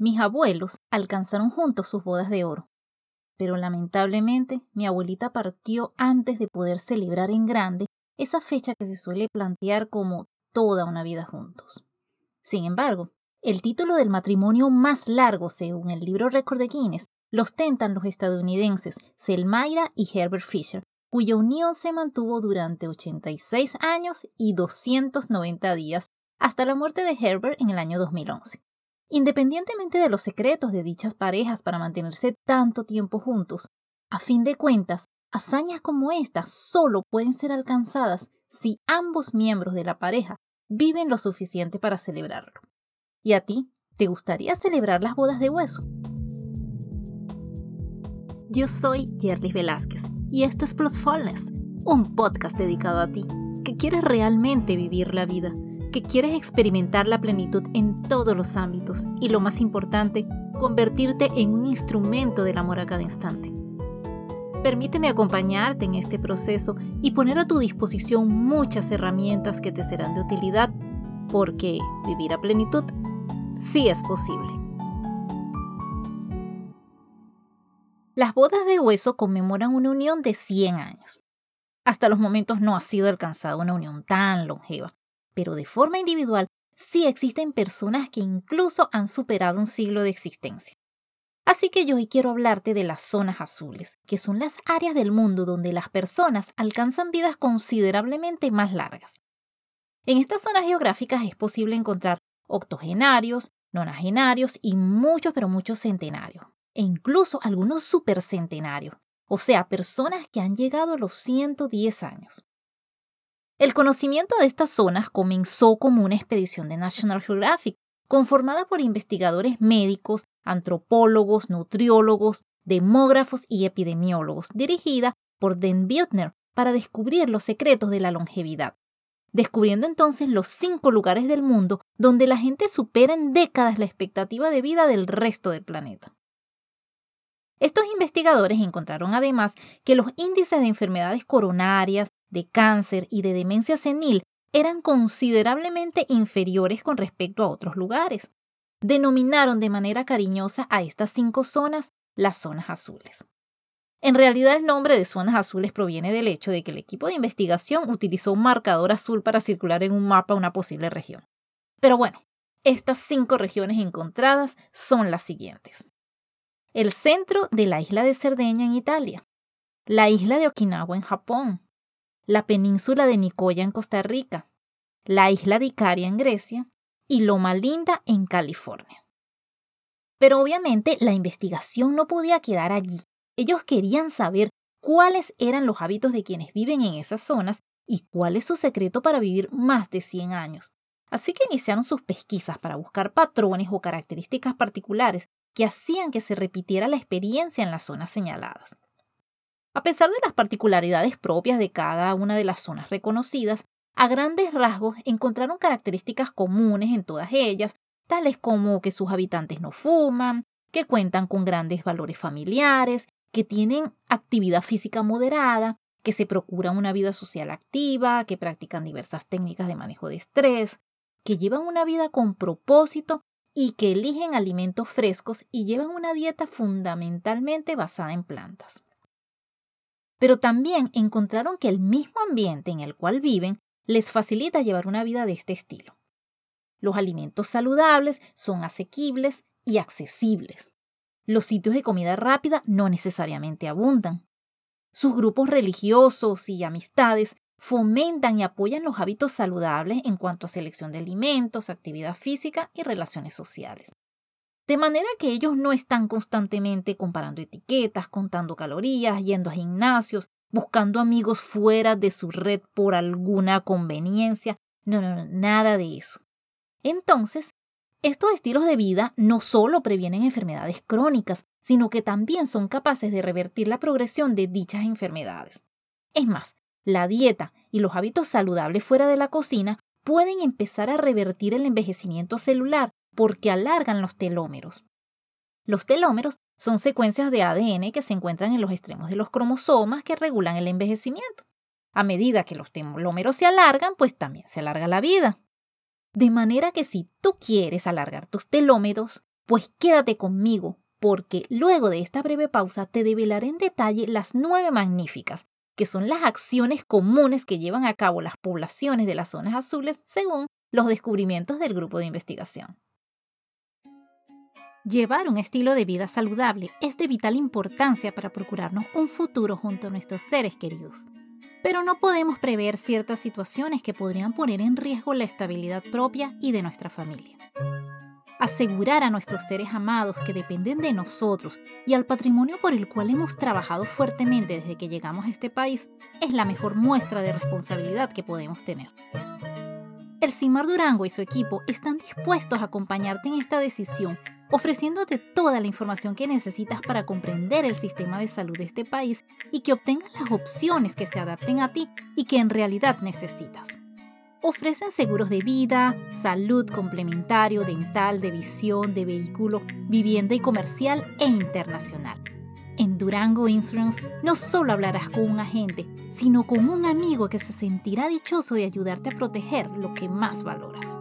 Mis abuelos alcanzaron juntos sus bodas de oro, pero lamentablemente mi abuelita partió antes de poder celebrar en grande esa fecha que se suele plantear como toda una vida juntos. Sin embargo, el título del matrimonio más largo, según el libro récord de Guinness, lo ostentan los estadounidenses Selmayra y Herbert Fisher, cuya unión se mantuvo durante 86 años y 290 días hasta la muerte de Herbert en el año 2011. Independientemente de los secretos de dichas parejas para mantenerse tanto tiempo juntos, a fin de cuentas, hazañas como esta solo pueden ser alcanzadas si ambos miembros de la pareja viven lo suficiente para celebrarlo. ¿Y a ti? ¿Te gustaría celebrar las bodas de hueso? Yo soy Jerry Velázquez y esto es Plusfulness, un podcast dedicado a ti, que quieres realmente vivir la vida, que quieres experimentar la plenitud en todos los ámbitos y lo más importante, convertirte en un instrumento del amor a cada instante. Permíteme acompañarte en este proceso y poner a tu disposición muchas herramientas que te serán de utilidad, porque vivir a plenitud sí es posible. Las bodas de hueso conmemoran una unión de 100 años. Hasta los momentos no ha sido alcanzada una unión tan longeva, pero de forma individual sí existen personas que incluso han superado un siglo de existencia. Así que yo hoy quiero hablarte de las zonas azules, que son las áreas del mundo donde las personas alcanzan vidas considerablemente más largas. En estas zonas geográficas es posible encontrar octogenarios, nonagenarios y muchos, pero muchos centenarios e incluso algunos supercentenarios, o sea, personas que han llegado a los 110 años. El conocimiento de estas zonas comenzó como una expedición de National Geographic, conformada por investigadores médicos, antropólogos, nutriólogos, demógrafos y epidemiólogos, dirigida por Den Buettner para descubrir los secretos de la longevidad, descubriendo entonces los cinco lugares del mundo donde la gente supera en décadas la expectativa de vida del resto del planeta. Estos investigadores encontraron además que los índices de enfermedades coronarias, de cáncer y de demencia senil eran considerablemente inferiores con respecto a otros lugares. Denominaron de manera cariñosa a estas cinco zonas las zonas azules. En realidad el nombre de zonas azules proviene del hecho de que el equipo de investigación utilizó un marcador azul para circular en un mapa una posible región. Pero bueno, estas cinco regiones encontradas son las siguientes el centro de la isla de Cerdeña en Italia, la isla de Okinawa en Japón, la península de Nicoya en Costa Rica, la isla de Icaria en Grecia y Loma Linda en California. Pero obviamente la investigación no podía quedar allí. Ellos querían saber cuáles eran los hábitos de quienes viven en esas zonas y cuál es su secreto para vivir más de 100 años. Así que iniciaron sus pesquisas para buscar patrones o características particulares que hacían que se repitiera la experiencia en las zonas señaladas. A pesar de las particularidades propias de cada una de las zonas reconocidas, a grandes rasgos encontraron características comunes en todas ellas, tales como que sus habitantes no fuman, que cuentan con grandes valores familiares, que tienen actividad física moderada, que se procuran una vida social activa, que practican diversas técnicas de manejo de estrés, que llevan una vida con propósito y que eligen alimentos frescos y llevan una dieta fundamentalmente basada en plantas. Pero también encontraron que el mismo ambiente en el cual viven les facilita llevar una vida de este estilo. Los alimentos saludables son asequibles y accesibles. Los sitios de comida rápida no necesariamente abundan. Sus grupos religiosos y amistades fomentan y apoyan los hábitos saludables en cuanto a selección de alimentos, actividad física y relaciones sociales. De manera que ellos no están constantemente comparando etiquetas, contando calorías, yendo a gimnasios, buscando amigos fuera de su red por alguna conveniencia. No, no, no, nada de eso. Entonces, estos estilos de vida no solo previenen enfermedades crónicas, sino que también son capaces de revertir la progresión de dichas enfermedades. Es más, la dieta y los hábitos saludables fuera de la cocina pueden empezar a revertir el envejecimiento celular porque alargan los telómeros. Los telómeros son secuencias de ADN que se encuentran en los extremos de los cromosomas que regulan el envejecimiento. A medida que los telómeros se alargan, pues también se alarga la vida. De manera que si tú quieres alargar tus telómeros, Pues quédate conmigo, porque luego de esta breve pausa te develaré en detalle las nueve magníficas, que son las acciones comunes que llevan a cabo las poblaciones de las zonas azules según los descubrimientos del grupo de investigación. Llevar un estilo de vida saludable es de vital importancia para procurarnos un futuro junto a nuestros seres queridos. Pero no podemos prever ciertas situaciones que podrían poner en riesgo la estabilidad propia y de nuestra familia. Asegurar a nuestros seres amados que dependen de nosotros y al patrimonio por el cual hemos trabajado fuertemente desde que llegamos a este país es la mejor muestra de responsabilidad que podemos tener. El CIMAR Durango y su equipo están dispuestos a acompañarte en esta decisión ofreciéndote toda la información que necesitas para comprender el sistema de salud de este país y que obtengas las opciones que se adapten a ti y que en realidad necesitas. Ofrecen seguros de vida, salud complementario, dental, de visión, de vehículo, vivienda y comercial e internacional. En Durango Insurance no solo hablarás con un agente, sino con un amigo que se sentirá dichoso de ayudarte a proteger lo que más valoras.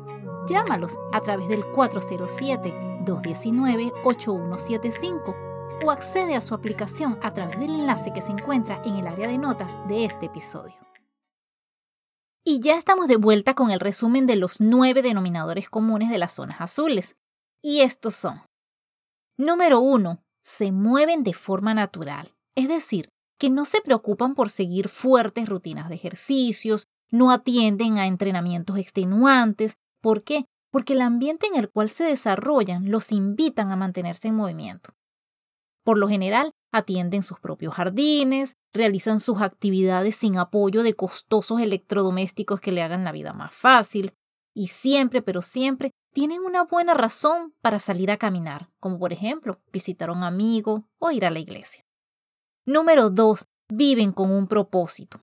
Llámalos a través del 407 219-8175 o accede a su aplicación a través del enlace que se encuentra en el área de notas de este episodio. Y ya estamos de vuelta con el resumen de los nueve denominadores comunes de las zonas azules. Y estos son. Número 1. Se mueven de forma natural, es decir, que no se preocupan por seguir fuertes rutinas de ejercicios, no atienden a entrenamientos extenuantes. ¿Por qué? Porque el ambiente en el cual se desarrollan los invitan a mantenerse en movimiento. Por lo general, atienden sus propios jardines, realizan sus actividades sin apoyo de costosos electrodomésticos que le hagan la vida más fácil, y siempre, pero siempre, tienen una buena razón para salir a caminar, como por ejemplo visitar a un amigo o ir a la iglesia. Número 2. Viven con un propósito.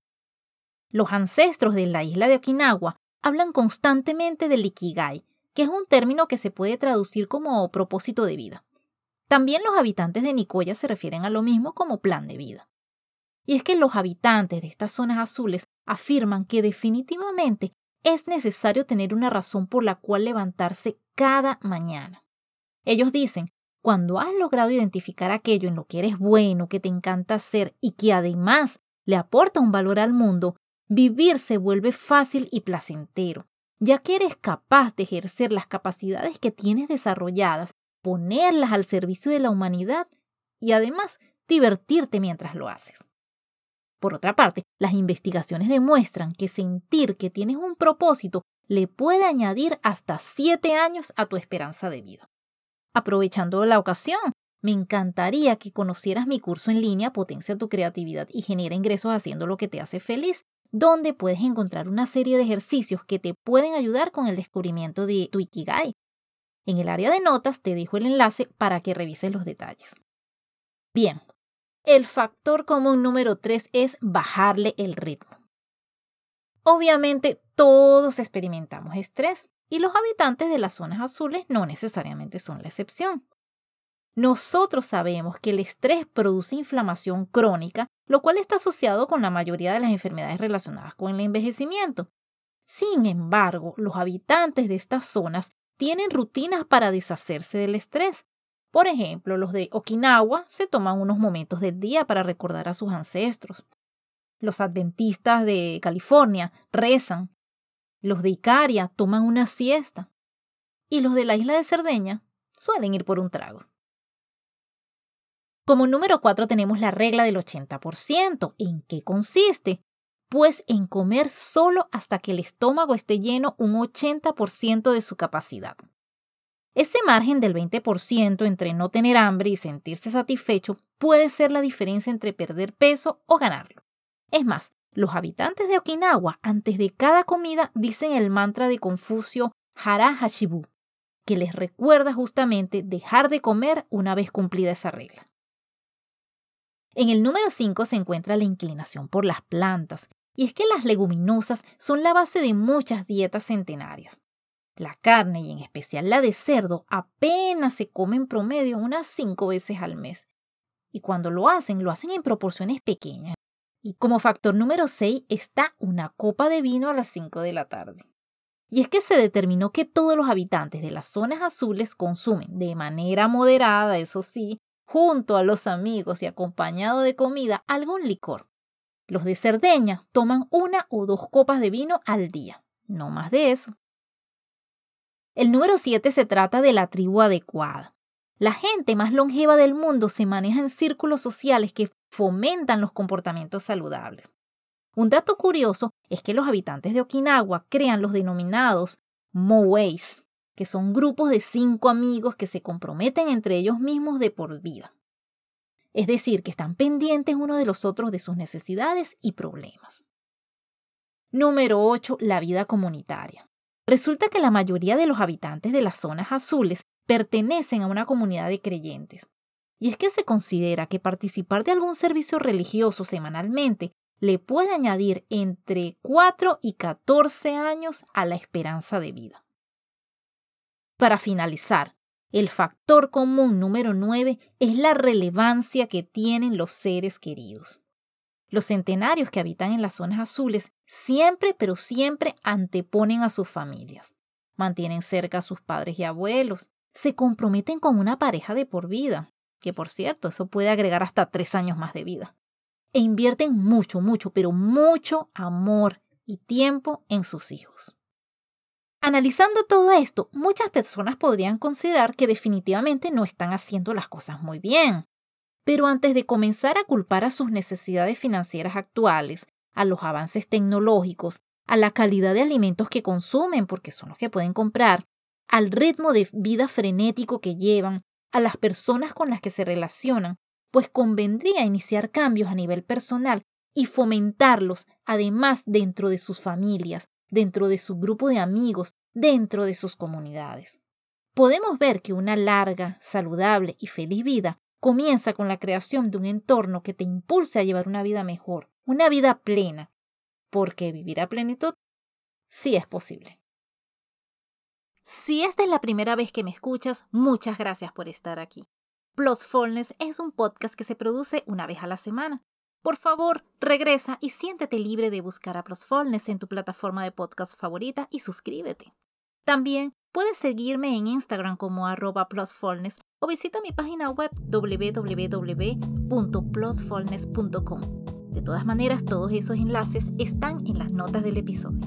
Los ancestros de la isla de Okinawa hablan constantemente del Ikigai, que es un término que se puede traducir como propósito de vida. También los habitantes de Nicoya se refieren a lo mismo como plan de vida. Y es que los habitantes de estas zonas azules afirman que definitivamente es necesario tener una razón por la cual levantarse cada mañana. Ellos dicen, cuando has logrado identificar aquello en lo que eres bueno, que te encanta hacer y que además le aporta un valor al mundo, vivir se vuelve fácil y placentero ya que eres capaz de ejercer las capacidades que tienes desarrolladas, ponerlas al servicio de la humanidad y además divertirte mientras lo haces. Por otra parte, las investigaciones demuestran que sentir que tienes un propósito le puede añadir hasta siete años a tu esperanza de vida. Aprovechando la ocasión, me encantaría que conocieras mi curso en línea Potencia tu creatividad y genera ingresos haciendo lo que te hace feliz, donde puedes encontrar una serie de ejercicios que te pueden ayudar con el descubrimiento de tu Ikigai. En el área de notas te dejo el enlace para que revises los detalles. Bien, el factor común número 3 es bajarle el ritmo. Obviamente todos experimentamos estrés y los habitantes de las zonas azules no necesariamente son la excepción. Nosotros sabemos que el estrés produce inflamación crónica lo cual está asociado con la mayoría de las enfermedades relacionadas con el envejecimiento. Sin embargo, los habitantes de estas zonas tienen rutinas para deshacerse del estrés. Por ejemplo, los de Okinawa se toman unos momentos del día para recordar a sus ancestros. Los adventistas de California rezan. Los de Icaria toman una siesta. Y los de la isla de Cerdeña suelen ir por un trago. Como número 4 tenemos la regla del 80%. ¿En qué consiste? Pues en comer solo hasta que el estómago esté lleno un 80% de su capacidad. Ese margen del 20% entre no tener hambre y sentirse satisfecho puede ser la diferencia entre perder peso o ganarlo. Es más, los habitantes de Okinawa antes de cada comida dicen el mantra de Confucio Hara Hashibu, que les recuerda justamente dejar de comer una vez cumplida esa regla. En el número 5 se encuentra la inclinación por las plantas, y es que las leguminosas son la base de muchas dietas centenarias. La carne, y en especial la de cerdo, apenas se come en promedio unas 5 veces al mes. Y cuando lo hacen, lo hacen en proporciones pequeñas. Y como factor número 6 está una copa de vino a las 5 de la tarde. Y es que se determinó que todos los habitantes de las zonas azules consumen de manera moderada, eso sí, junto a los amigos y acompañado de comida, algún licor. Los de Cerdeña toman una o dos copas de vino al día, no más de eso. El número 7 se trata de la tribu adecuada. La gente más longeva del mundo se maneja en círculos sociales que fomentan los comportamientos saludables. Un dato curioso es que los habitantes de Okinawa crean los denominados moeis, que son grupos de cinco amigos que se comprometen entre ellos mismos de por vida. Es decir, que están pendientes uno de los otros de sus necesidades y problemas. Número 8. La vida comunitaria. Resulta que la mayoría de los habitantes de las zonas azules pertenecen a una comunidad de creyentes. Y es que se considera que participar de algún servicio religioso semanalmente le puede añadir entre 4 y 14 años a la esperanza de vida. Para finalizar, el factor común número 9 es la relevancia que tienen los seres queridos. Los centenarios que habitan en las zonas azules siempre, pero siempre anteponen a sus familias. Mantienen cerca a sus padres y abuelos. Se comprometen con una pareja de por vida, que por cierto, eso puede agregar hasta tres años más de vida e invierten mucho, mucho, pero mucho amor y tiempo en sus hijos. Analizando todo esto, muchas personas podrían considerar que definitivamente no están haciendo las cosas muy bien. Pero antes de comenzar a culpar a sus necesidades financieras actuales, a los avances tecnológicos, a la calidad de alimentos que consumen, porque son los que pueden comprar, al ritmo de vida frenético que llevan, a las personas con las que se relacionan, pues convendría iniciar cambios a nivel personal y fomentarlos además dentro de sus familias, dentro de su grupo de amigos, dentro de sus comunidades. Podemos ver que una larga, saludable y feliz vida comienza con la creación de un entorno que te impulse a llevar una vida mejor, una vida plena, porque vivir a plenitud sí es posible. Si esta es la primera vez que me escuchas, muchas gracias por estar aquí. Plusfulness es un podcast que se produce una vez a la semana. Por favor, regresa y siéntete libre de buscar a Plusfulness en tu plataforma de podcast favorita y suscríbete. También puedes seguirme en Instagram como arroba plusfulness o visita mi página web www.plusfulness.com. De todas maneras, todos esos enlaces están en las notas del episodio.